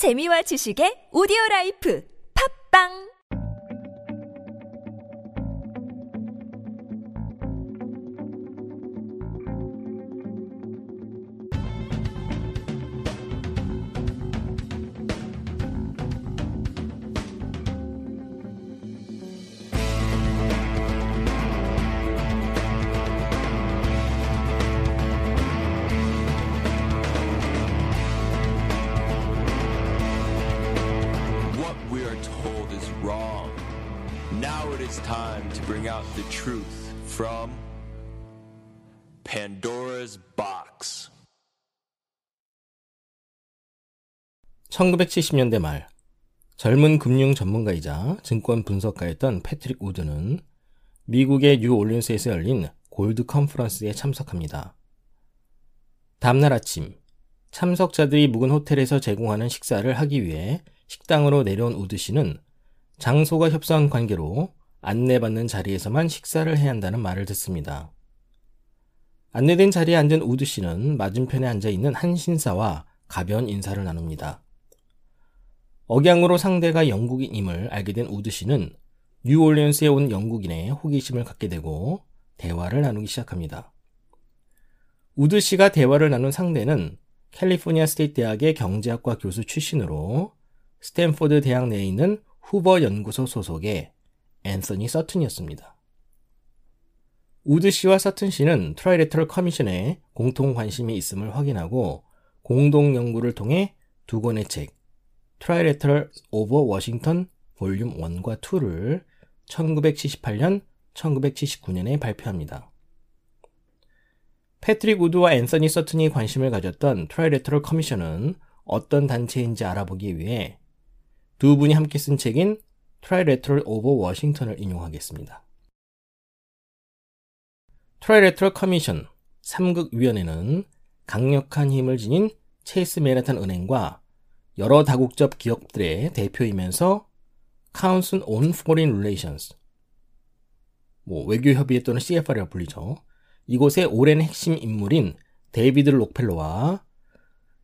재미와 지식의 오디오 라이프. 팝빵 1970년대 말 젊은 금융 전문가이자 증권 분석가였던 패트릭 우드는 미국의 뉴올리언스에서 열린 Gold Conference에 참석합니다. 다음날 아침 참석자들이 묵은 호텔에서 제공하는 식사를 하기 위해 식당으로 내려온 우드 씨는 장소가 협소한 관계로 안내받는 자리에서만 식사를 해야 한다는 말을 듣습니다. 안내된 자리에 앉은 우드 씨는 맞은편에 앉아 있는 한 신사와 가벼운 인사를 나눕니다. 억양으로 상대가 영국인임을 알게 된 우드 씨는 뉴올리언스에 온 영국인에 호기심을 갖게 되고 대화를 나누기 시작합니다. 우드 씨가 대화를 나눈 상대는 캘리포니아 State 대학의 경제학과 교수 출신으로 스탠포드 대학 내에 있는 후버 연구소 소속의 앤서니 서튼이었습니다. 우드 씨와 서튼 씨는 Trilateral Commission에 공통 관심이 있음을 확인하고 공동 연구를 통해 두 권의 책, Trilaterals Over Washington Volume 1과 2를 1978년, 1979년에 발표합니다. 패트릭 우드와 앤서니 서튼이 관심을 가졌던 Trilateral Commission은 어떤 단체인지 알아보기 위해 두 분이 함께 쓴 책인 Trilaterals Over Washington을 인용하겠습니다. Trilateral Commission 3극 위원회는 강력한 힘을 지닌 체이스 맨해탄 은행과 여러 다국적 기업들의 대표이면서 Council on Foreign Relations 뭐 외교협의회 또는 CFR이라고 불리죠. 이곳의 오랜 핵심 인물인 데이비드 록펠러와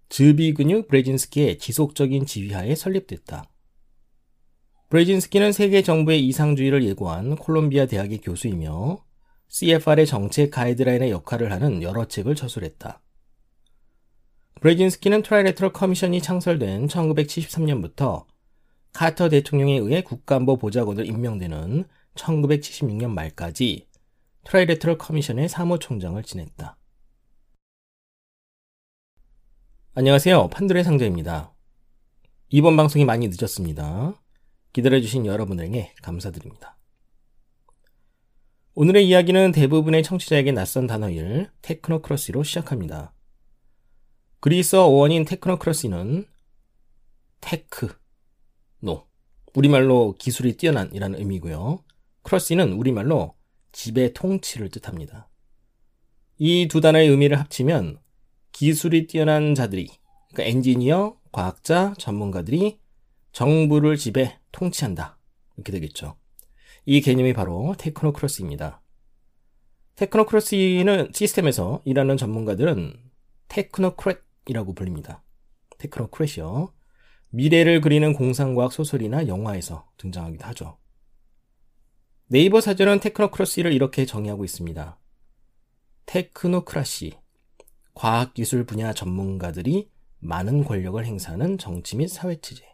즈비그뉴 브레진스키의 지속적인 지휘하에 설립됐다. 브레진스키는 세계 정부의 이상주의를 예고한 콜롬비아 대학의 교수이며 CFR의 정책 가이드라인의 역할을 하는 여러 책을 저술했다. 브레진스키는 Trilateral Commission이 창설된 1973년부터 카터 대통령에 의해 국가안보 보좌관으로 임명되는 1976년 말까지 Trilateral Commission의 사무총장을 지냈다. 안녕하세요. 판도라의 상자입니다. 이번 방송이 많이 늦었습니다. 기다려주신 여러분에게 감사드립니다. 오늘의 이야기는 대부분의 청취자에게 낯선 단어일 테크노크러시로 시작합니다. 그리스어 어원인 테크노크러시는 테크, 노, 우리말로 기술이 뛰어난이라는 의미고요. 크러시는 우리말로 지배 통치를 뜻합니다. 이 두 단어의 의미를 합치면 기술이 뛰어난 자들이, 그러니까 엔지니어, 과학자, 전문가들이 정부를 지배 통치한다. 이렇게 되겠죠. 이 개념이 바로 테크노크러시입니다. 테크노크러시는 시스템에서 일하는 전문가들은 테크노크렛 이라고 불립니다. 테크노크렛이요. 미래를 그리는 공상과학 소설이나 영화에서 등장하기도 하죠. 네이버 사전은 테크노크러시를 이렇게 정의하고 있습니다. 테크노크라시, 과학기술 분야 전문가들이 많은 권력을 행사하는 정치 및 사회체제.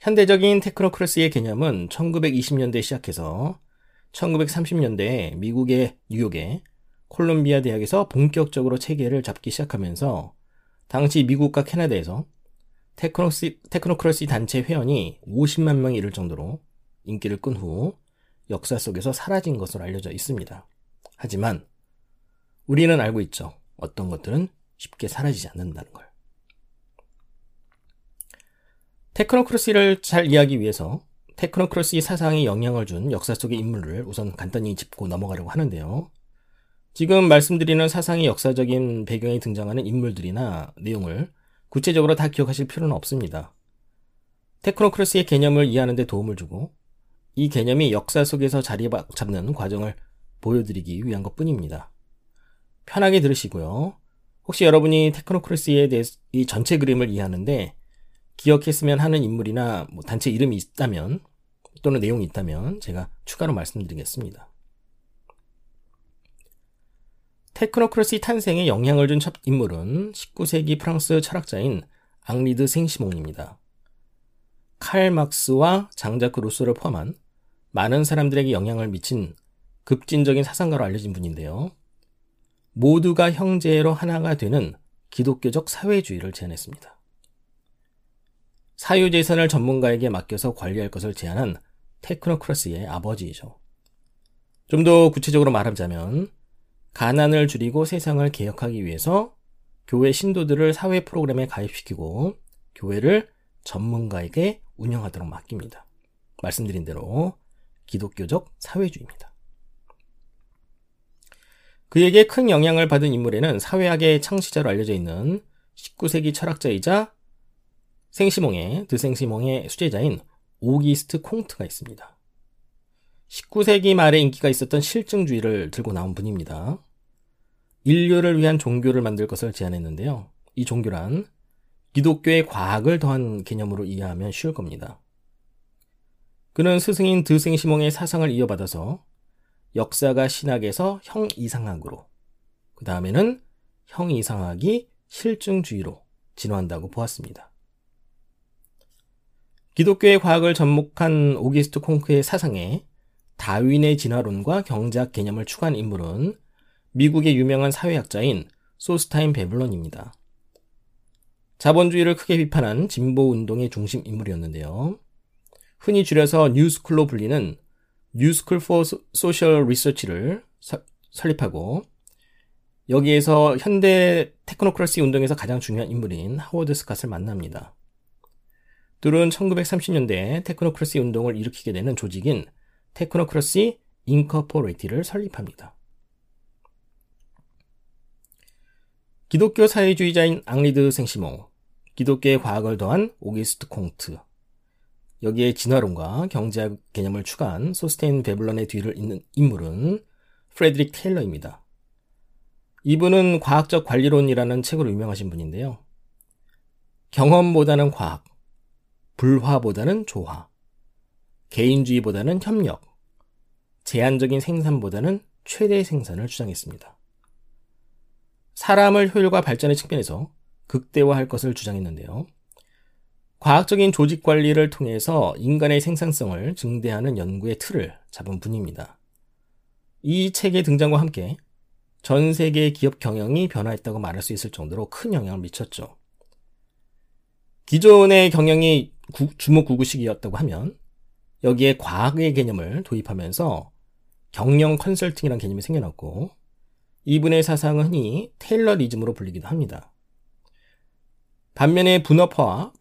현대적인 테크노크러시의 개념은 1920년대에 시작해서 1930년대에 미국의 뉴욕의 콜롬비아 대학에서 본격적으로 체계를 잡기 시작하면서 당시 미국과 캐나다에서 테크노시, 테크노크러시 단체 회원이 50만 명이 이를 정도로 인기를 끈 후 역사 속에서 사라진 것으로 알려져 있습니다. 하지만 우리는 알고 있죠. 어떤 것들은 쉽게 사라지지 않는다는 걸. 테크노크러시를 잘 이해하기 위해서 테크노크러시 사상에 영향을 준 역사 속의 인물을 우선 간단히 짚고 넘어가려고 하는데요. 지금 말씀드리는 사상의 역사적인 배경에 등장하는 인물들이나 내용을 구체적으로 다 기억하실 필요는 없습니다. 테크노크러시의 개념을 이해하는 데 도움을 주고 이 개념이 역사 속에서 자리 잡는 과정을 보여드리기 위한 것 뿐입니다. 편하게 들으시고요. 혹시 여러분이 테크노크래시에 대해서 이 전체 그림을 이해하는데 기억했으면 하는 인물이나 뭐 단체 이름이 있다면 또는 내용이 있다면 제가 추가로 말씀드리겠습니다. 테크노크래시 탄생에 영향을 준 첫 인물은 19세기 프랑스 철학자인 앙리드 생시몽입니다. 칼 막스와 장자크 루소를 포함한 많은 사람들에게 영향을 미친 급진적인 사상가로 알려진 분인데요. 모두가 형제로 하나가 되는 기독교적 사회주의를 제안했습니다. 사유 재산을 전문가에게 맡겨서 관리할 것을 제안한 테크노크러스의 아버지이죠. 좀 더 구체적으로 말하자면 가난을 줄이고 세상을 개혁하기 위해서 교회 신도들을 사회 프로그램에 가입시키고 교회를 전문가에게 운영하도록 맡깁니다. 말씀드린 대로 기독교적 사회주의입니다. 그에게 큰 영향을 받은 인물에는 사회학의 창시자로 알려져 있는 19세기 철학자이자 생시몽의 드생시몽의 수제자인 오기스트 콩트가 있습니다. 19세기 말에 인기가 있었던 실증주의를 들고 나온 분입니다. 인류를 위한 종교를 만들 것을 제안했는데요. 이 종교란 기독교의 과학을 더한 개념으로 이해하면 쉬울 겁니다. 그는 스승인 드생시몽의 사상을 이어받아서 역사가 신학에서 형이상학으로, 그 다음에는 형이상학이 실증주의로 진화한다고 보았습니다. 기독교의 과학을 접목한 오기스트 콩크의 사상에 다윈의 진화론과 경제학 개념을 추가한 인물은 미국의 유명한 사회학자인 소스타인 베블론입니다. 자본주의를 크게 비판한 진보 운동의 중심 인물이었는데요. 흔히 줄여서 New School로 불리는 New School for Social Research를 설립하고 여기에서 현대 테크노크러시 운동에서 가장 중요한 인물인 하워드 스캇을 만납니다. 둘은 1930년대 테크노크러시 운동을 일으키게 되는 조직인 Technocracy Incorporated를 설립합니다. 기독교 사회주의자인 앙리드 생시몽, 기독교에 과학을 더한 오기스트 콩트, 여기에 진화론과 경제학 개념을 추가한 소스테인 베블런의 뒤를 잇는 인물은 프레드릭 테일러입니다. 이분은 과학적 관리론이라는 책으로 유명하신 분인데요. 경험보다는 과학, 불화보다는 조화, 개인주의보다는 협력, 제한적인 생산보다는 최대 생산을 주장했습니다. 사람을 효율과 발전의 측면에서 극대화할 것을 주장했는데요. 과학적인 조직 관리를 통해서 인간의 생산성을 증대하는 연구의 틀을 잡은 분입니다. 이 책의 등장과 함께 전 세계의 기업 경영이 변화했다고 말할 수 있을 정도로 큰 영향을 미쳤죠. 기존의 경영이 주목구구식이었다고 하면 여기에 과학의 개념을 도입하면서 경영 컨설팅이라는 개념이 생겨났고 이분의 사상은 흔히 테일러리즘으로 불리기도 합니다. 반면에 분업화와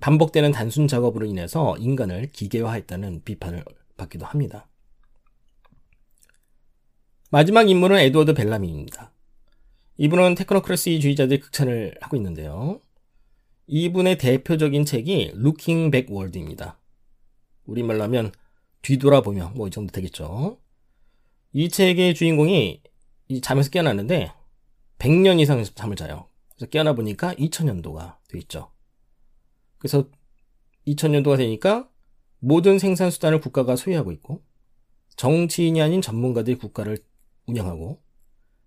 반복되는 단순 작업으로 인해서 인간을 기계화했다는 비판을 받기도 합니다. 마지막 인물은 에드워드 벨라미입니다. 이분은 테크노크래시주의자들이 극찬을 하고 있는데요. 이분의 대표적인 책이 Looking Backward입니다. 우리말로 하면 뒤돌아보며 뭐 이 정도 되겠죠. 이 책의 주인공이 잠에서 깨어났는데 100년 이상 잠을 자요. 그래서 깨어나 보니까 2000년도가 돼 있죠. 그래서 2000년도가 되니까 모든 생산 수단을 국가가 소유하고 있고 정치인이 아닌 전문가들이 국가를 운영하고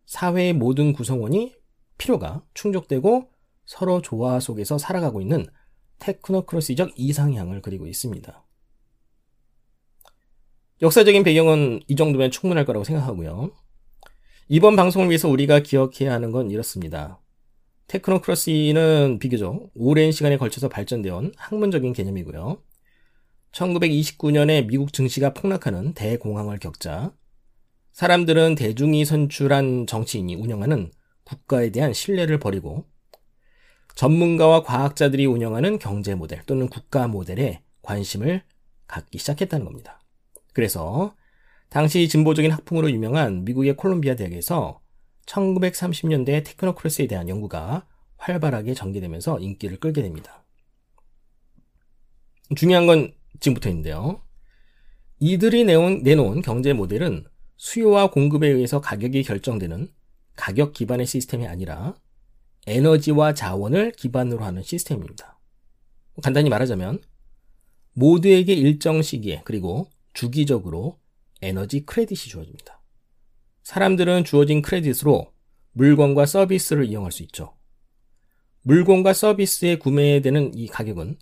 사회의 모든 구성원이 필요가 충족되고 서로 조화 속에서 살아가고 있는 테크노크로시적 이상향을 그리고 있습니다. 역사적인 배경은 이 정도면 충분할 거라고 생각하고요. 이번 방송을 위해서 우리가 기억해야 하는 건 이렇습니다. 테크노크러시는 비교적 오랜 시간에 걸쳐서 발전되어 온 학문적인 개념이고요. 1929년에 미국 증시가 폭락하는 대공황을 겪자 사람들은 대중이 선출한 정치인이 운영하는 국가에 대한 신뢰를 버리고 전문가와 과학자들이 운영하는 경제 모델 또는 국가 모델에 관심을 갖기 시작했다는 겁니다. 그래서 당시 진보적인 학풍으로 유명한 미국의 콜롬비아 대학에서 1930년대 테크노크래스에 대한 연구가 활발하게 전개되면서 인기를 끌게 됩니다. 중요한 건 지금부터인데요. 이들이 내온, 내놓은 경제 모델은 수요와 공급에 의해서 가격이 결정되는 가격 기반의 시스템이 아니라 에너지와 자원을 기반으로 하는 시스템입니다. 간단히 말하자면 모두에게 일정 시기에 그리고 주기적으로 에너지 크레딧이 주어집니다. 사람들은 주어진 크레딧으로 물건과 서비스를 이용할 수 있죠. 물건과 서비스에 구매되는 이 가격은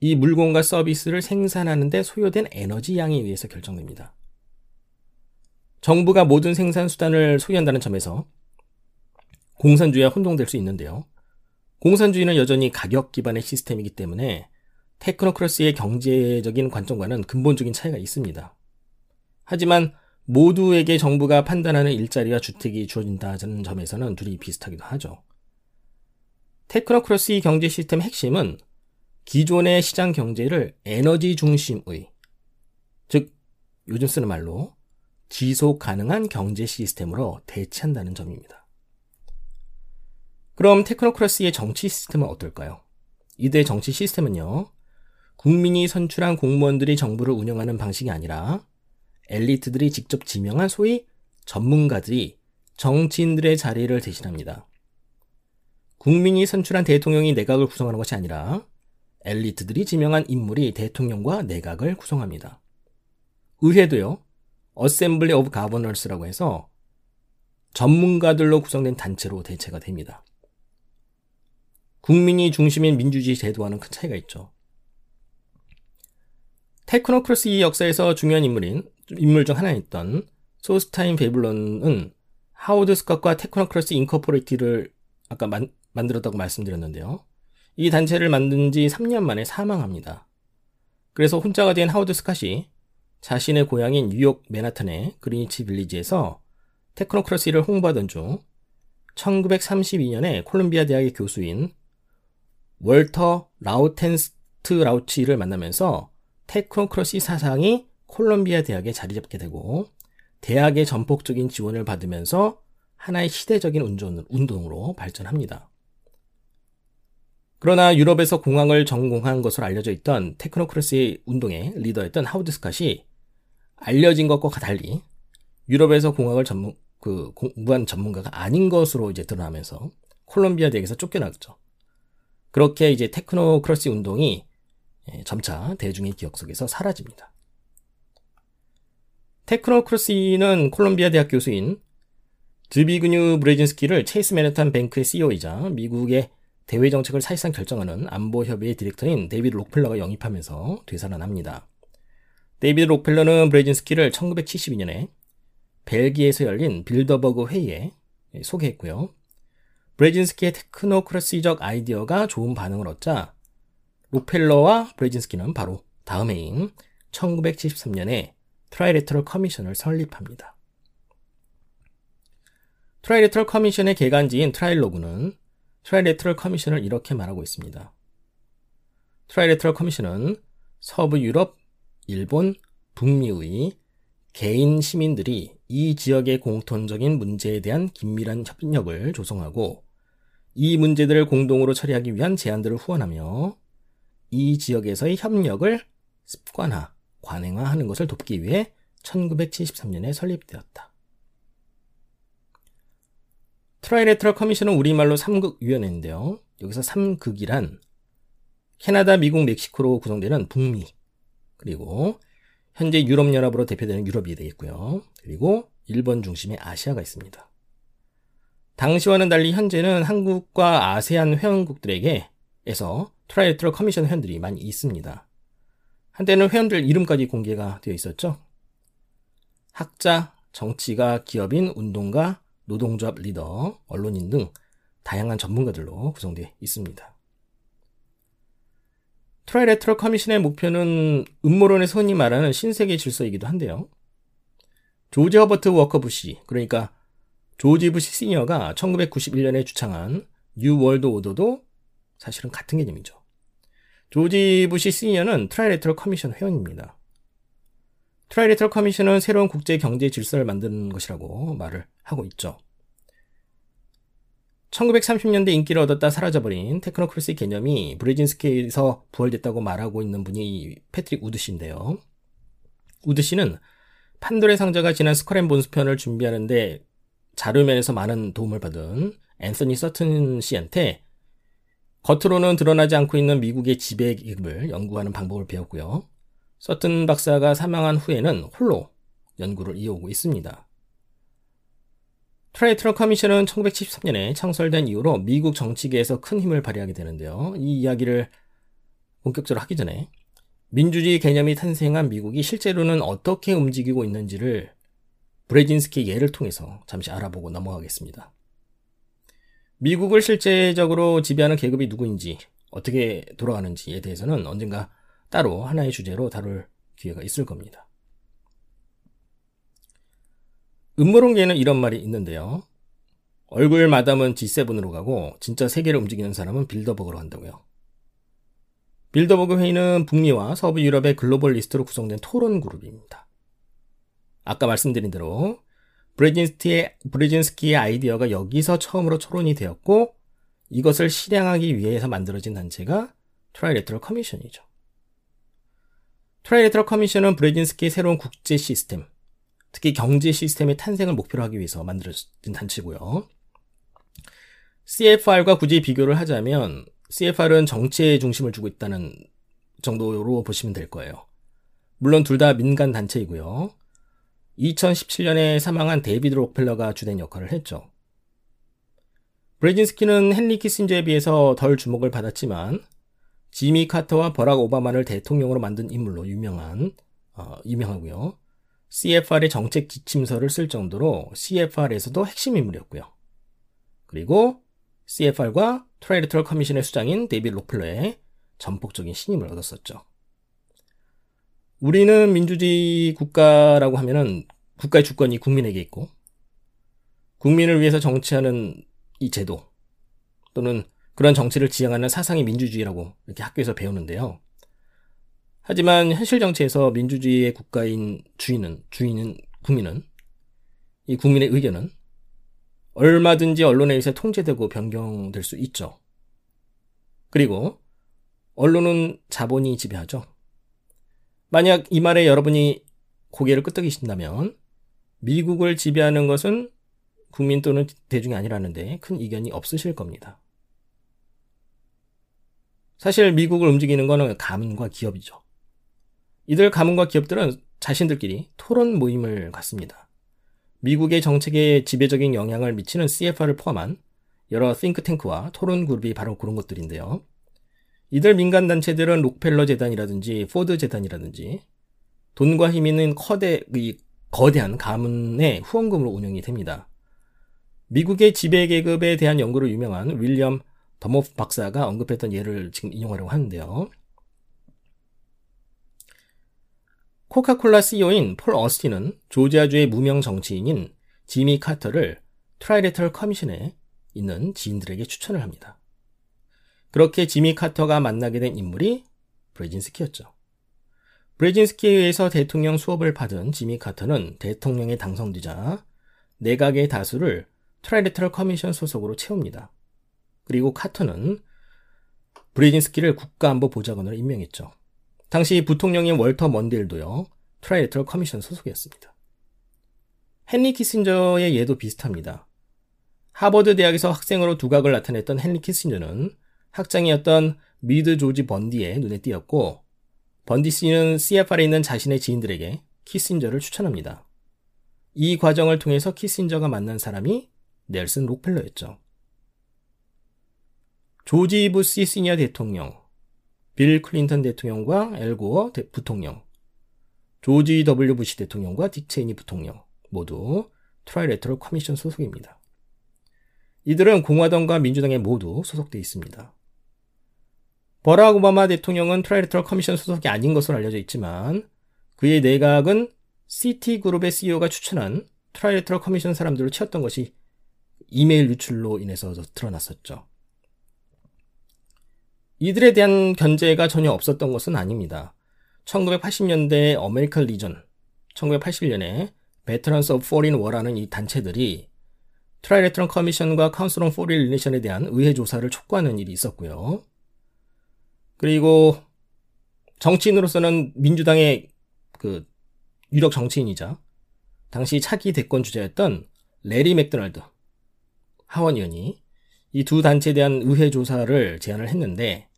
이 물건과 서비스를 생산하는데 소요된 에너지 양에 의해서 결정됩니다. 정부가 모든 생산 수단을 소유한다는 점에서 공산주의와 혼동될 수 있는데요. 공산주의는 여전히 가격 기반의 시스템이기 때문에 테크노크러스의 경제적인 관점과는 근본적인 차이가 있습니다. 하지만 모두에게 정부가 판단하는 일자리와 주택이 주어진다는 점에서는 둘이 비슷하기도 하죠. 테크노크러스의 경제 시스템 핵심은 기존의 시장 경제를 에너지 중심의, 즉, 요즘 쓰는 말로 지속 가능한 경제 시스템으로 대체한다는 점입니다. 그럼 테크노크러스의 정치 시스템은 어떨까요? 이들의 정치 시스템은요, 국민이 선출한 공무원들이 정부를 운영하는 방식이 아니라 엘리트들이 직접 지명한 소위 전문가들이 정치인들의 자리를 대신합니다. 국민이 선출한 대통령이 내각을 구성하는 것이 아니라 엘리트들이 지명한 인물이 대통령과 내각을 구성합니다. 의회도요, Assembly of Governors라고 해서 전문가들로 구성된 단체로 대체가 됩니다. 국민이 중심인 민주주의 제도와는 큰 차이가 있죠. 테크노크러시 역사에서 중요한 인물인 인물 중 하나였던 소스타인 베블론은 하워드 스컷과 Technocracy Incorporated를 아까 만, 만들었다고 말씀드렸는데요. 이 단체를 만든 지 3년 만에 사망합니다. 그래서 혼자가 된 하워드 스컷이 자신의 고향인 뉴욕 맨하탄의 그리니치 빌리지에서 테크노크러시를 홍보하던 중 1932년에 콜롬비아 대학의 교수인 월터 라우텐스트 라우치를 만나면서 테크노크러시 사상이 콜롬비아 대학에 자리 잡게 되고 대학의 전폭적인 지원을 받으면서 하나의 시대적인 운동으로 발전합니다. 그러나 유럽에서 공학을 전공한 것으로 알려져 있던 테크노크러시 운동의 리더였던 하우드 스캇이 알려진 것과 달리 유럽에서 공학을 전문 그 공부한 전문가가 아닌 것으로 이제 드러나면서 콜롬비아 대학에서 쫓겨나죠. 그렇게 이제 테크노크러시 운동이 예, 점차 대중의 기억 속에서 사라집니다. 테크노크러시는 콜롬비아 대학 교수인 즈비그뉴 브레진스키를 Chase Manhattan Bank의 CEO이자 미국의 대외 정책을 사실상 결정하는 안보협의회 디렉터인 데이비드 록펠러가 영입하면서 되살아납니다. 데이비드 록펠러는 브레진스키를 1972년에 벨기에에서 열린 빌더버그 회의에 소개했고요. 브레진스키의 테크노크라시적 아이디어가 좋은 반응을 얻자 록펠러와 브레진스키는 바로 다음 해인 1973년에 Trilateral Commission을 설립합니다. Trilateral Commission의 계간지인 Trialogue는 Trilateral Commission을 이렇게 말하고 있습니다. Trilateral Commission은 서부 유럽, 일본, 북미의 개인 시민들이 이 지역의 공통적인 문제에 대한 긴밀한 협력을 조성하고 이 문제들을 공동으로 처리하기 위한 제안들을 후원하며 이 지역에서의 협력을 습관화, 관행화하는 것을 돕기 위해 1973년에 설립되었다. Trilateral Commission은 우리말로 3극 위원회인데요. 여기서 3극이란 캐나다, 미국, 멕시코로 구성되는 북미, 그리고 현재 유럽연합으로 대표되는 유럽이 되겠고요. 그리고 일본 중심의 아시아가 있습니다. 당시와는 달리 현재는 한국과 아세안 회원국들에게 에서 Trilateral Commission 회원들이 많이 있습니다. 한때는 회원들 이름까지 공개가 되어 있었죠. 학자, 정치가, 기업인, 운동가, 노동조합 리더, 언론인 등 다양한 전문가들로 구성되어 있습니다. Trilateral Commission의 목표는 음모론에서 흔히 말하는 신세계 질서이기도 한데요. 조지 허버트 워커 부시, 그러니까 조지 부시 시니어가 1991년에 주창한 뉴 월드 오더도 사실은 같은 개념이죠. 조지 부시 시니어는 Trilateral Commission 회원입니다. Trilateral Commission은 새로운 국제 경제 질서를 만드는 것이라고 말을 하고 있죠. 1930년대 인기를 얻었다 사라져버린 테크노크라시의 개념이 브레진스키에서 부활됐다고 말하고 있는 분이 패트릭 우드 씨인데요. 우드 씨는 판도라의 상자가 지난 Skull and Bones 편을 준비하는데 자료면에서 많은 도움을 받은 앤서니 서튼 씨한테 겉으로는 드러나지 않고 있는 미국의 지배 계급을 연구하는 방법을 배웠고요. 서튼 박사가 사망한 후에는 홀로 연구를 이어오고 있습니다. Trilateral Commission은 1973년에 창설된 이후로 미국 정치계에서 큰 힘을 발휘하게 되는데요. 이 이야기를 본격적으로 하기 전에 민주주의 개념이 탄생한 미국이 실제로는 어떻게 움직이고 있는지를 브레진스키 예를 통해서 잠시 알아보고 넘어가겠습니다. 미국을 실제적으로 지배하는 계급이 누구인지, 어떻게 돌아가는지에 대해서는 언젠가 따로 하나의 주제로 다룰 기회가 있을 겁니다. 음모론계에는 이런 말이 있는데요. 얼굴 마담은 G7으로 가고 진짜 세계를 움직이는 사람은 빌더버그로 간다고요. 빌더버그 회의는 북미와 서부 유럽의 globalist로 구성된 토론 그룹입니다. 아까 말씀드린 대로 브레진스키의, 브레진스키의 아이디어가 여기서 처음으로 토론이 되었고 이것을 실행하기 위해서 만들어진 단체가 Trilateral Commission이죠. Trilateral Commission은 브레진스키의 새로운 국제 시스템, 특히 경제 시스템의 탄생을 목표로 하기 위해서 만들어진 단체고요. CFR과 굳이 비교를 하자면 CFR은 정치에 중심을 주고 있다는 정도로 보시면 될 거예요. 물론 둘 다 민간 단체이고요. 2017년에 사망한 데이비드 록펠러가 주된 역할을 했죠. 브레진스키는 헨리 키신저에 비해서 덜 주목을 받았지만 지미 카터와 버락 오바마를 대통령으로 만든 인물로 유명한 어, 유명하고요. CFR의 정책 지침서를 쓸 정도로 CFR에서도 핵심 인물이었고요. 그리고 CFR과 Trilateral Commission의 수장인 데이비드 록펠러의 전폭적인 신임을 얻었었죠. 우리는 민주주의 국가라고 하면은 국가의 주권이 국민에게 있고 국민을 위해서 정치하는 이 제도 또는 그런 정치를 지향하는 사상이 민주주의라고 이렇게 학교에서 배우는데요. 하지만 현실 정치에서 민주주의의 국가인 주인은 주인은 국민은 이 국민의 의견은 얼마든지 언론에 의해 통제되고 변경될 수 있죠. 그리고 언론은 자본이 지배하죠. 만약 이 말에 여러분이 고개를 끄덕이신다면 미국을 지배하는 것은 국민 또는 대중이 아니라는데 큰 이견이 없으실 겁니다. 사실 미국을 움직이는 것은 가문과 기업이죠. 이들 가문과 기업들은 자신들끼리 토론 모임을 갖습니다. 미국의 정책에 지배적인 영향을 미치는 CFR을 포함한 여러 싱크탱크와 토론 그룹이 바로 그런 것들인데요. 이들 민간 단체들은 록펠러 재단이라든지 포드 재단이라든지 돈과 힘 있는 커대 이 거대한 가문의 후원금으로 운영이 됩니다. 미국의 지배 계급에 대한 연구로 유명한 윌리엄 돔호프 박사가 언급했던 예를 지금 인용하려고 하는데요. 코카콜라 CEO인 폴 오스틴은 조지아주의 무명 정치인인 지미 카터를 Trilateral Commission에 있는 지인들에게 추천을 합니다. 그렇게 지미 카터가 만나게 된 인물이 브레진스키였죠. 브레진스키에 의해서 대통령 수업을 받은 지미 카터는 대통령에 당선되자 내각의 다수를 Trilateral Commission 소속으로 채웁니다. 그리고 카터는 브레진스키를 국가안보 보좌관으로 임명했죠. 당시 부통령인 월터 먼데일도요, Trilateral Commission 소속이었습니다. 헨리 키신저의 예도 비슷합니다. 하버드 대학에서 학생으로 두각을 나타냈던 헨리 키신저는 학장이었던 맥조지 번디의 눈에 띄었고 번디 씨는 CFR에 있는 자신의 지인들에게 키신저를 추천합니다. 이 과정을 통해서 키신저가 만난 사람이 넬슨 록펠러였죠. 조지 부시 시니어 대통령, 빌 클린턴 대통령과 앨 고어 부통령, 조지 W 부시 대통령과 딕 체이니 부통령 모두 Trilateral Commission 소속입니다. 이들은 공화당과 민주당에 모두 소속되어 있습니다. 버락 오바마 대통령은 Trilateral Commission 소속이 아닌 것으로 알려져 있지만 그의 내각은 시티그룹의 CEO가 추천한 Trilateral Commission 사람들을 채웠던 것이 이메일 유출로 인해서 드러났었죠. 이들에 대한 견제가 전혀 없었던 것은 아닙니다. 1980년대 American Legion, 1981년에 Veterans of Foreign War라는 이 단체들이 Trilateral Commission과 Council on Foreign Relation에 대한 의회 조사를 촉구하는 일이 있었고요. 그리고 정치인으로서는 민주당의 그 유력 정치인이자 당시 차기 대권 주자였던 래리 맥도날드 하원 의원이 이 두 단체에 대한 의회 조사를 제안을 했는데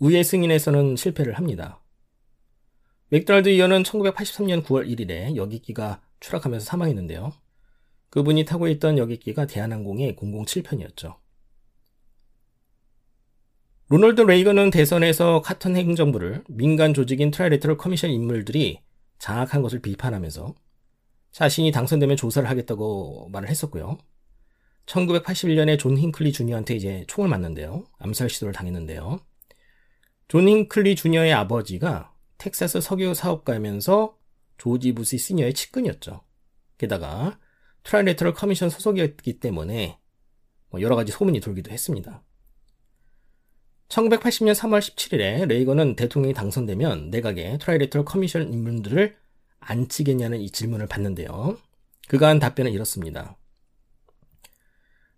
의회 승인에서는 실패를 합니다. 맥도날드 의원은 1983년 9월 1일에 여객기가 추락하면서 사망했는데요. 그분이 타고 있던 여객기가 대한항공의 007편이었죠. 로널드 레이건은 대선에서 카터 행정부를 민간 조직인 Trilateral Commission 인물들이 장악한 것을 비판하면서 자신이 당선되면 조사를 하겠다고 말을 했었고요. 1981년에 존 힌클리 주니어한테 이제 총을 맞는데요. 암살 시도를 당했는데요. 존 힌클리 주니어의 아버지가 텍사스 석유 사업가이면서 조지 부시 시니어의 측근이었죠. 게다가 Trilateral Commission 소속이었기 때문에 뭐 여러 가지 소문이 돌기도 했습니다. 1980년 3월 17일에 레이건은 대통령이 당선되면 내각에 Trilateral Commission 인물들을 앉히겠냐는 이 질문을 받는데요. 그가 한 답변은 이렇습니다.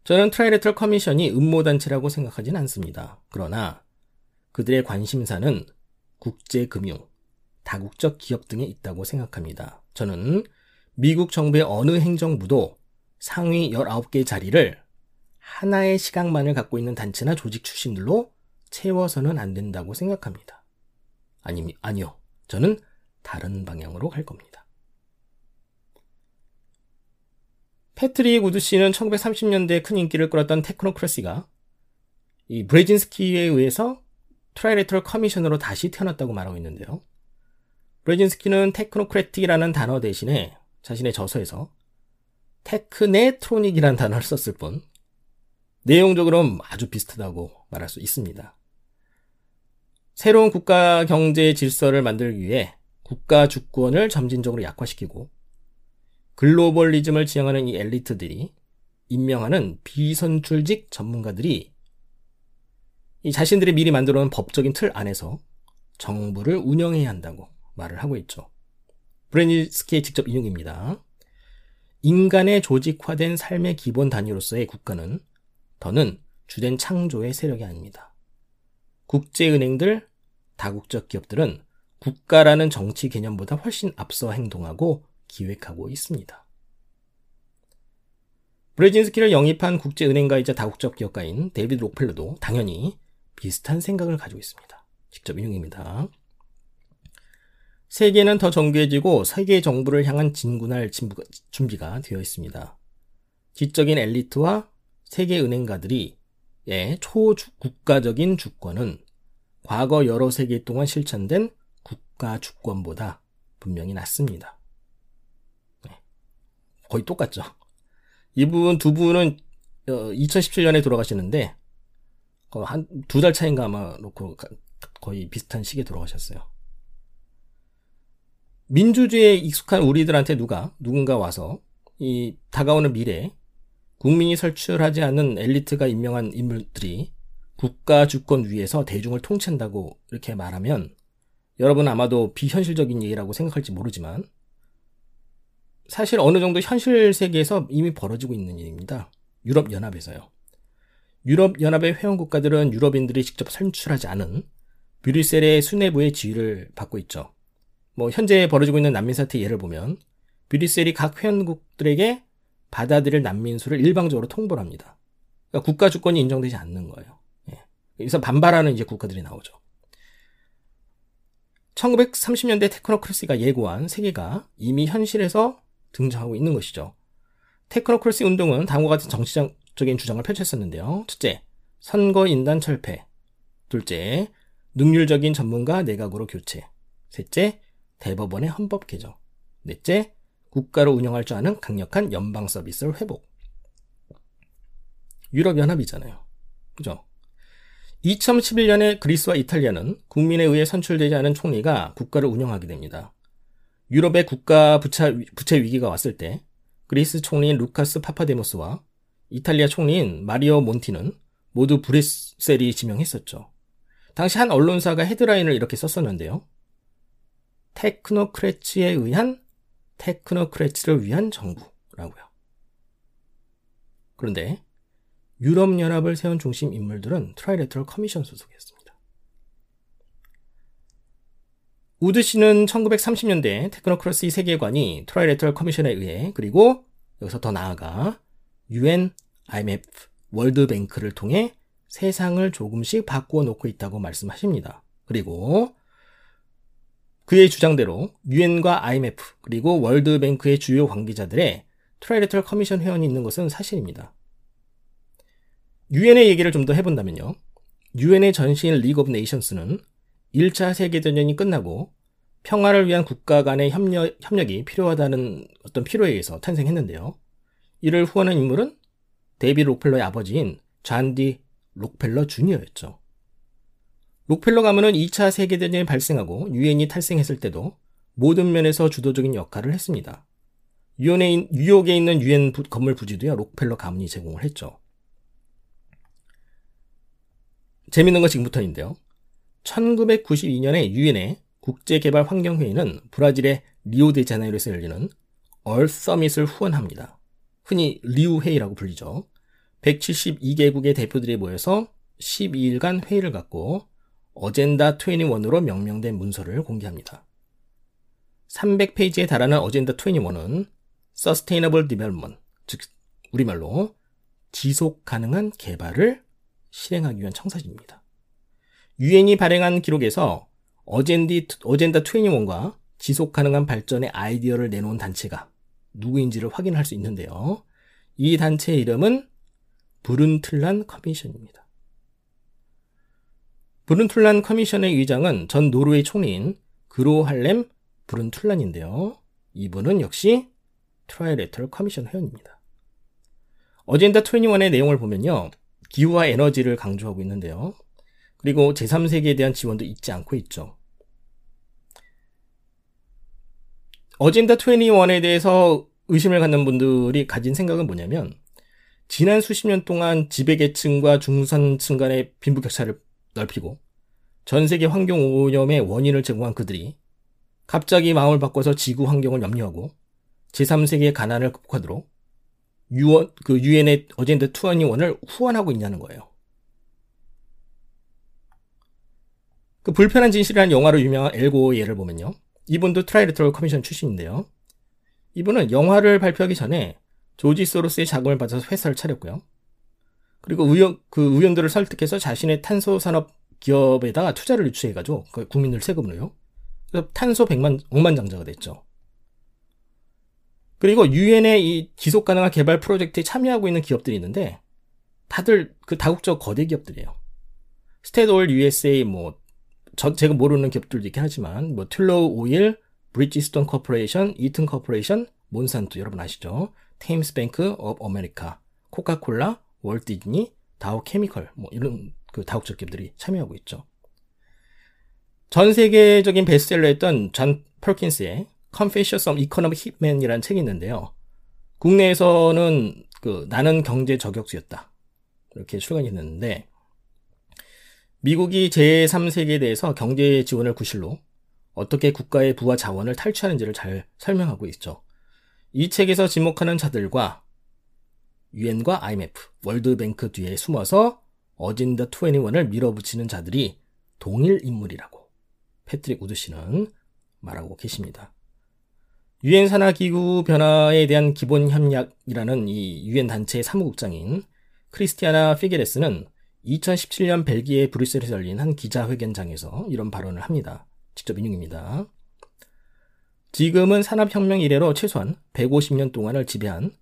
저는 Trilateral Commission이 음모단체라고 생각하진 않습니다. 그러나 그들의 관심사는 국제금융, 다국적 기업 등에 있다고 생각합니다. 저는 미국 정부의 어느 행정부도 상위 19개 자리를 하나의 시각만을 갖고 있는 단체나 조직 출신들로 채워서는 안 된다고 생각합니다. 아니, 아니요. 저는 다른 방향으로 갈 겁니다. 패트릭 우드 씨는 1930년대에 큰 인기를 끌었던 테크노크래시가 이 브레진스키에 의해서 Trilateral Commission으로 다시 태어났다고 말하고 있는데요. 브레진스키는 technocratic이라는 단어 대신에 자신의 저서에서 technetronic이라는 단어를 썼을 뿐 내용적으로는 아주 비슷하다고 말할 수 있습니다. 새로운 국가 경제 질서를 만들기 위해 국가 주권을 점진적으로 약화시키고 글로벌리즘을 지향하는 이 엘리트들이 임명하는 비선출직 전문가들이 이 자신들이 미리 만들어 놓은 법적인 틀 안에서 정부를 운영해야 한다고 말을 하고 있죠. 브레니스키의 직접 인용입니다. 인간의 조직화된 삶의 기본 단위로서의 국가는 더는 주된 창조의 세력이 아닙니다. 국제은행들, 다국적 기업들은 국가라는 정치 개념보다 훨씬 앞서 행동하고 기획하고 있습니다. 브레진스키를 영입한 국제은행가이자 다국적 기업가인 데이비드 록펠러도 당연히 비슷한 생각을 가지고 있습니다. 직접 인용입니다. 세계는 더 정교해지고 세계 정부를 향한 진군할 준비가 되어 있습니다. 지적인 엘리트와 세계 은행가들이 의 초국가적인 주권은 과거 여러 세기 동안 실천된 국가 주권보다 분명히 낫습니다. 네. 거의 똑같죠. 이분 두 분은 2017년에 어, 돌아가시는데 한 두 달 차인가 아마 놓고 거의 비슷한 시기에 돌아가셨어요. 민주주의에 익숙한 우리들한테 누가 누군가 와서 이 다가오는 미래에 국민이 설출하지 않는 엘리트가 임명한 인물들이 국가 주권 위에서 대중을 통치한다고 이렇게 말하면 여러분 아마도 비현실적인 얘기라고 생각할지 모르지만 사실 어느 정도 현실 세계에서 이미 벌어지고 있는 일입니다. 유럽 연합에서요. 유럽 연합의 회원 국가들은 유럽인들이 직접 선출하지 않은 브뤼셀의 수뇌부의 지휘를 받고 있죠. 뭐 현재 벌어지고 있는 난민 사태 예를 보면 브뤼셀이 각 회원국들에게 받아들일 난민 수를 일방적으로 통보를 합니다. 그러니까 국가 주권이 인정되지 않는 거예요. 예. 그래서 반발하는 이제 국가들이 나오죠. 1930년대 테크노크래시가 예고한 세계가 이미 현실에서 등장하고 있는 것이죠. 테크노크래시 운동은 다음과 같은 정치적인 주장을 펼쳤었는데요. 첫째, 선거인단 철폐. 둘째, 능률적인 전문가 내각으로 교체. 셋째, 대법원의 헌법 개정. 넷째, 국가를 운영할 줄 아는 강력한 연방 서비스를 회복. 유럽연합이잖아요. 그죠? 2011년에 그리스와 이탈리아는 국민에 의해 선출되지 않은 총리가 국가를 운영하게 됩니다. 유럽의 국가 부차, 부채 위기가 왔을 때 그리스 총리인 루카스 파파데모스와 이탈리아 총리인 마리오 몬티는 모두 브뤼셀이 지명했었죠. 당시 한 언론사가 헤드라인을 이렇게 썼었는데요. technocrats에 의한 technocrats를 위한 정부라고요. 그런데 유럽연합을 세운 중심 인물들은 Trilateral Commission 소속이었습니다. 우드 씨는 1930년대 테크노크러시 세계관이 Trilateral Commission에 의해 그리고 여기서 더 나아가 UN, IMF, World Bank를 통해 세상을 조금씩 바꾸어 놓고 있다고 말씀하십니다. 그리고 그의 주장대로 유엔과 IMF 그리고 World Bank의 주요 관계자들의 Trilateral Commission 회원이 있는 것은 사실입니다. 유엔의 얘기를 좀 더 해본다면요. 유엔의 전신인 League of Nations는 1차 세계대전이 끝나고 평화를 위한 국가 간의 협력, 협력이 필요하다는 어떤 필요에 의해서 탄생했는데요. 이를 후원한 인물은 데이비드 록펠러의 아버지인 존 D. 록펠러 주니어였죠. 록펠러 가문은 2차 세계대전이 발생하고 유엔이 탄생했을 때도 모든 면에서 주도적인 역할을 했습니다. 유엔에, 뉴욕에 있는 유엔 건물 부지도요, 록펠러 가문이 제공을 했죠. 재밌는 건 지금부터인데요. 1992년에 유엔의 국제개발환경회의는 브라질의 리오데자네이로에서 열리는 얼스 서밋을 후원합니다. 흔히 리우 회의라고 불리죠. 172개국의 대표들이 모여서 12일간 회의를 갖고 어젠다 21으로 명명된 문서를 공개합니다. 300페이지에 달하는 어젠다 21은 Sustainable Development, 즉 우리말로 지속 가능한 개발을 실행하기 위한 청사진입니다. 유엔이 발행한 기록에서 어젠디, 어젠다 21과 지속 가능한 발전의 아이디어를 내놓은 단체가 누구인지를 확인할 수 있는데요. 이 단체의 이름은 브룬틀란 Commission입니다. 브룬틀란 Commission의 의장은 전 노르웨이 총리인 그로 할렘 브룬틀란인데요. 이분은 역시 Trilateral Commission 회원입니다. 어젠다 21의 내용을 보면요. 기후와 에너지를 강조하고 있는데요. 그리고 제3세계에 대한 지원도 잊지 않고 있죠. 어젠다 21에 대해서 의심을 갖는 분들이 가진 생각은 뭐냐면 지난 수십 년 동안 지배계층과 중산층 간의 빈부격차를 넓히고 전 세계 환경 오염의 원인을 제공한 그들이 갑자기 마음을 바꿔서 지구 환경을 염려하고 제3세계의 가난을 극복하도록 유원, 그 유엔의 어젠다 21을 후원하고 있냐는 거예요. 그 불편한 진실이라는 영화로 유명한 앨 고어 예를 보면요. 이분도 Trilateral Commission 출신인데요. 이분은 영화를 발표하기 전에 조지 소로스의 자금을 받아서 회사를 차렸고요. 그리고 의원, 그 의원들을 설득해서 자신의 탄소 산업 기업에다가 투자를 유치해가지고 그 국민들 세금으로요. 그래서 탄소 100만, 억만장자가 됐죠. 그리고 유엔의 이 지속 가능한 개발 프로젝트에 참여하고 있는 기업들이 있는데 다들 그 다국적 거대 기업들이에요. Statoil USA 뭐 저, 제가 모르는 기업들도 있긴 하지만 뭐 Tullow Oil, 브리지스톤 Corporation, 이튼 Corporation, 몬산토 여러분 아시죠? 테임스 Bank of America, 코카콜라, 월트 디즈니, 다우 케미컬 뭐 이런 그 다국적 기업들이 참여하고 있죠. 전 세계적인 베스트셀러였던 존 퍼킨스의 Confessions of Economic Hitman이라는 책이 있는데요. 국내에서는 그 나는 경제 저격수였다. 이렇게 출간이 됐는데 미국이 제3세계에 대해서 경제 지원을 구실로 어떻게 국가의 부와 자원을 탈취하는지를 잘 설명하고 있죠. 이 책에서 지목하는 자들과 유엔과 IMF, World Bank 뒤에 숨어서 어젠다 21을 밀어붙이는 자들이 동일 인물이라고 패트릭 우드 씨는 말하고 계십니다. 유엔 산하 기후 변화에 대한 기본 협약이라는 이 유엔 단체의 사무국장인 크리스티아나 피게레스는 2017년 벨기에 브뤼셀에서 열린 한 기자회견장에서 이런 발언을 합니다. 직접 인용입니다. 지금은 산업혁명 이래로 최소한 150년 동안을 지배한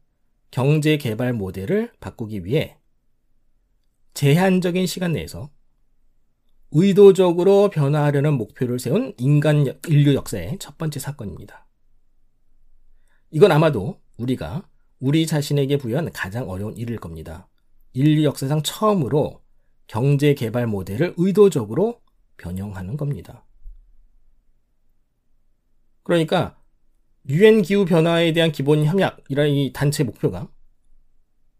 경제 개발 모델을 바꾸기 위해 제한적인 시간 내에서 의도적으로 변화하려는 목표를 세운 인간 인류 역사의 첫 번째 사건입니다. 이건 아마도 우리가 우리 자신에게 부여한 가장 어려운 일일 겁니다. 인류 역사상 처음으로 경제 개발 모델을 의도적으로 변형하는 겁니다. 그러니까 유엔 기후 변화에 대한 기본 협약이라는 이 단체 목표가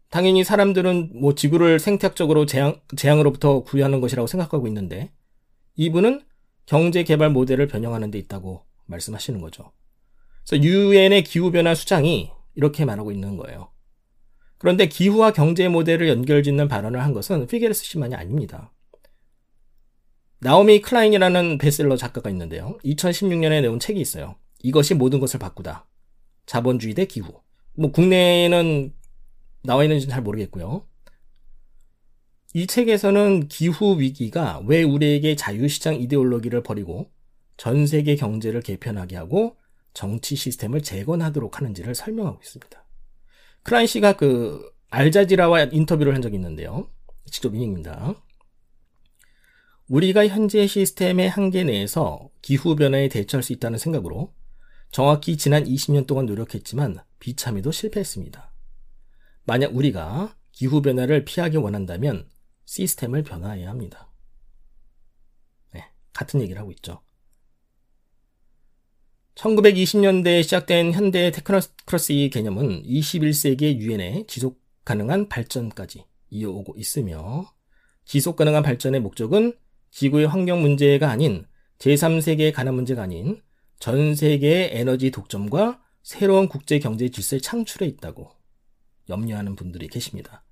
당연히 사람들은 뭐 지구를 생태학적으로 재앙, 재앙으로부터 구하는 것이라고 생각하고 있는데 이분은 경제 개발 모델을 변형하는 데 있다고 말씀하시는 거죠. 그래서 유엔의 기후 변화 수장이 이렇게 말하고 있는 거예요. 그런데 기후와 경제 모델을 연결짓는 발언을 한 것은 피게레스 씨만이 아닙니다. 나오미 클라인이라는 베스트셀러 작가가 있는데요. 2016년에 나온 책이 있어요. 이것이 모든 것을 바꾸다. 자본주의 대 기후. 뭐 국내에는 나와 있는지는 잘 모르겠고요. 이 책에서는 기후 위기가 왜 우리에게 자유시장 이데올로기를 버리고 전 세계 경제를 개편하게 하고 정치 시스템을 재건하도록 하는지를 설명하고 있습니다. 크라인 씨가 그 알자지라와 인터뷰를 한 적이 있는데요. 직접 인용입니다. 우리가 현재 시스템의 한계 내에서 기후변화에 대처할 수 있다는 생각으로 정확히 지난 20년 동안 노력했지만 비참히도 실패했습니다. 만약 우리가 기후변화를 피하기 원한다면 시스템을 변화해야 합니다. 네, 같은 얘기를 하고 있죠. 1920년대에 시작된 현대 테크노크러시 개념은 21세기의 유엔의 지속 가능한 발전까지 이어오고 있으며 지속 가능한 발전의 목적은 지구의 환경 문제가 아닌 제3세계의 가난 문제가 아닌 전 세계의 에너지 독점과 새로운 국제 경제 질서의 창출에 있다고 염려하는 분들이 계십니다.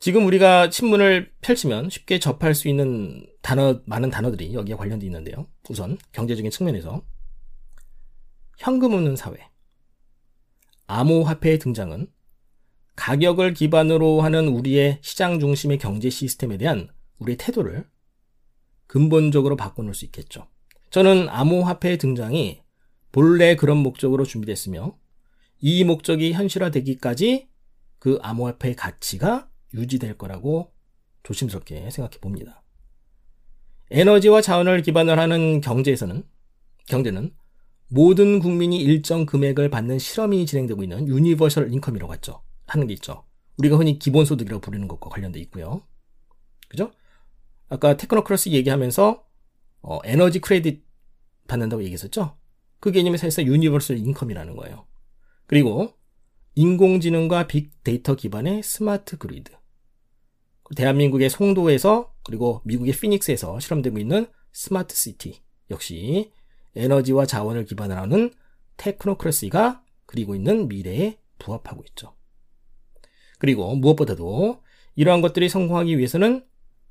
지금 우리가 신문을 펼치면 쉽게 접할 수 있는 단어, 많은 단어들이 여기에 관련되어 있는데요. 우선 경제적인 측면에서 현금 없는 사회, 암호화폐의 등장은 가격을 기반으로 하는 우리의 시장 중심의 경제 시스템에 대한 우리의 태도를 근본적으로 바꿔놓을 수 있겠죠. 저는 암호화폐의 등장이 본래 그런 목적으로 준비됐으며 이 목적이 현실화되기까지 그 암호화폐의 가치가 유지될 거라고 조심스럽게 생각해 봅니다. 에너지와 자원을 기반으로 하는 경제에서는 경제는 모든 국민이 일정 금액을 받는 실험이 진행되고 있는 universal income이라고 하죠. 하는 게 있죠. 우리가 흔히 기본소득이라고 부르는 것과 관련돼 있고요. 그죠? 아까 테크노크라시 얘기하면서 어, 에너지 크레딧 받는다고 얘기했었죠? 그 개념이 사실상 universal income이라는 거예요. 그리고 인공지능과 빅데이터 기반의 스마트 그리드. 대한민국의 송도에서 그리고 미국의 피닉스에서 실험되고 있는 스마트 시티 역시 에너지와 자원을 기반으로 하는 테크노크라시가 그리고 있는 미래에 부합하고 있죠. 그리고 무엇보다도 이러한 것들이 성공하기 위해서는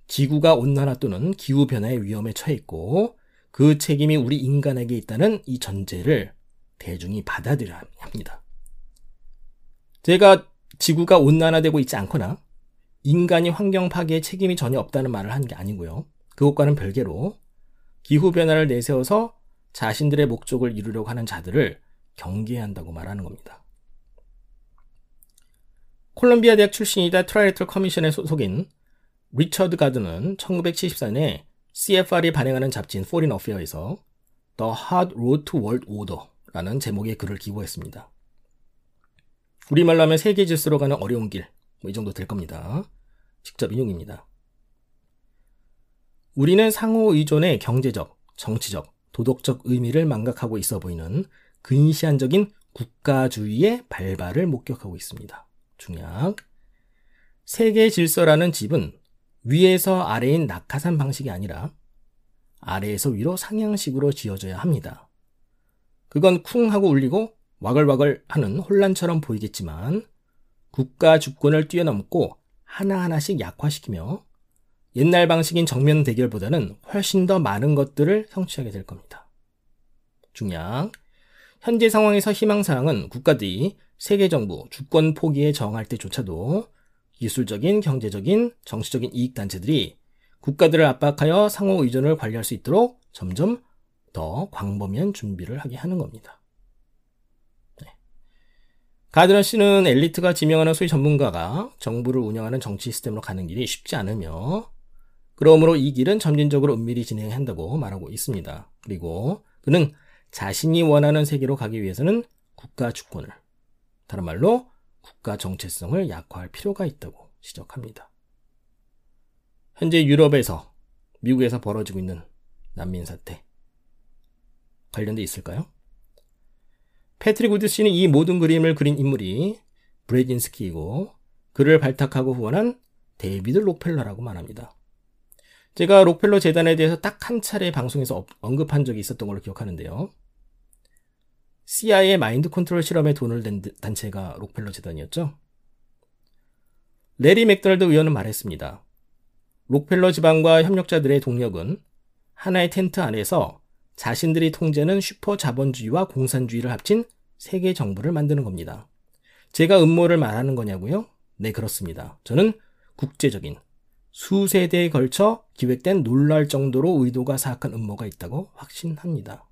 지구가 온난화 또는 기후변화의 위험에 처해 있고 그 책임이 우리 인간에게 있다는 이 전제를 대중이 받아들여야 합니다. 제가 지구가 온난화되고 있지 않거나 인간이 환경 파괴에 책임이 전혀 없다는 말을 한 게 아니고요. 그것과는 별개로 기후변화를 내세워서 자신들의 목적을 이루려고 하는 자들을 경계해야 한다고 말하는 겁니다. 콜롬비아 대학 출신이자 Trilateral Commission에 소속인 리처드 가드는 1974년에 CFR이 발행하는 잡지인 Foreign Affairs에서 The Hard Road to World Order라는 제목의 글을 기고했습니다. 우리말로 하면 세계 질서로 가는 어려운 길, 뭐 이 정도 될 겁니다. 직접 인용입니다. 우리는 상호 의존의 경제적, 정치적, 도덕적 의미를 망각하고 있어 보이는 근시안적인 국가주의의 발발을 목격하고 있습니다. 중약. 세계 질서라는 집은 위에서 아래인 낙하산 방식이 아니라 아래에서 위로 상향식으로 지어져야 합니다. 그건 쿵 하고 울리고 와글와글 하는 혼란처럼 보이겠지만 국가 주권을 뛰어넘고 하나하나씩 약화시키며 옛날 방식인 정면 대결보다는 훨씬 더 많은 것들을 성취하게 될 겁니다. 중량 현재 상황에서 희망사항은 국가들이 세계정부 주권 포기에 저항할 때조차도 기술적인, 경제적인, 정치적인 이익단체들이 국가들을 압박하여 상호 의존을 관리할 수 있도록 점점 더 광범위한 준비를 하게 하는 겁니다. 네. 가드너 씨는 엘리트가 지명하는 소위 전문가가 정부를 운영하는 정치 시스템으로 가는 길이 쉽지 않으며 그러므로 이 길은 점진적으로 은밀히 진행해야 한다고 말하고 있습니다. 그리고 그는 자신이 원하는 세계로 가기 위해서는 국가 주권을, 다른 말로 국가 정체성을 약화할 필요가 있다고 지적합니다. 현재 유럽에서, 미국에서 벌어지고 있는 난민 사태, 관련돼 있을까요? 패트릭 우드 씨는 이 모든 그림을 그린 인물이 브레진스키이고 그를 발탁하고 후원한 데이비드 록펠러라고 말합니다. 제가 록펠러 재단에 대해서 딱 한 차례 방송에서 언급한 적이 있었던 걸로 기억하는데요. CIA 마인드 컨트롤 실험에 돈을 낸 단체가 록펠러 재단이었죠. 레리 맥도날드 의원은 말했습니다. 록펠러 집안과 협력자들의 동력은 하나의 텐트 안에서 자신들이 통제하는 슈퍼 자본주의와 공산주의를 합친 세계 정부를 만드는 겁니다. 제가 음모를 말하는 거냐고요? 네, 그렇습니다. 저는 국제적인 수세대에 걸쳐 기획된 놀랄 정도로 의도가 사악한 음모가 있다고 확신합니다.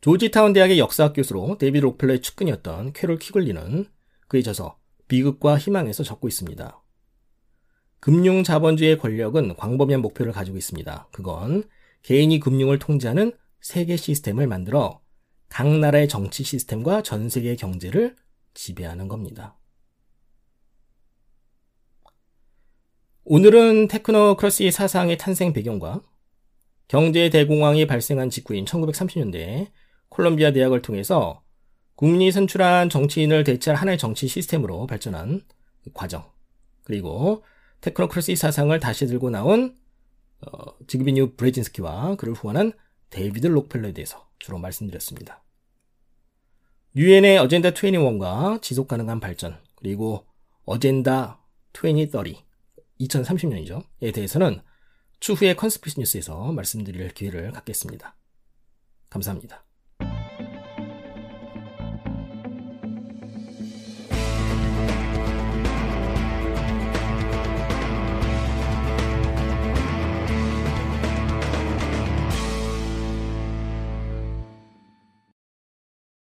조지타운 대학의 역사학 교수로 데이비드 록펠러의 측근이었던 캐롤 퀴글리는 그의 저서 비극과 희망에서 적고 있습니다. 금융 자본주의 권력은 광범위한 목표를 가지고 있습니다. 그건 개인이 금융을 통제하는 세계 시스템을 만들어 각 나라의 정치 시스템과 전 세계 경제를 지배하는 겁니다. 오늘은 테크노크러시 사상의 탄생 배경과 경제 대공황이 발생한 직후인 1930년대에 콜롬비아 대학을 통해서 국민이 선출한 정치인을 대체할 하나의 정치 시스템으로 발전한 과정, 그리고 테크노크러시 사상을 다시 들고 나온 어, 지그비뉴 브레진스키와 그를 후원한 데이비드 록펠러에 대해서 주로 말씀드렸습니다. 유엔의 어젠다 21과 지속 가능한 발전, 그리고 어젠다 2030, 2030년이죠. 에 대해서는 추후에 컨스피러시 뉴스에서 말씀드릴 기회를 갖겠습니다. 감사합니다.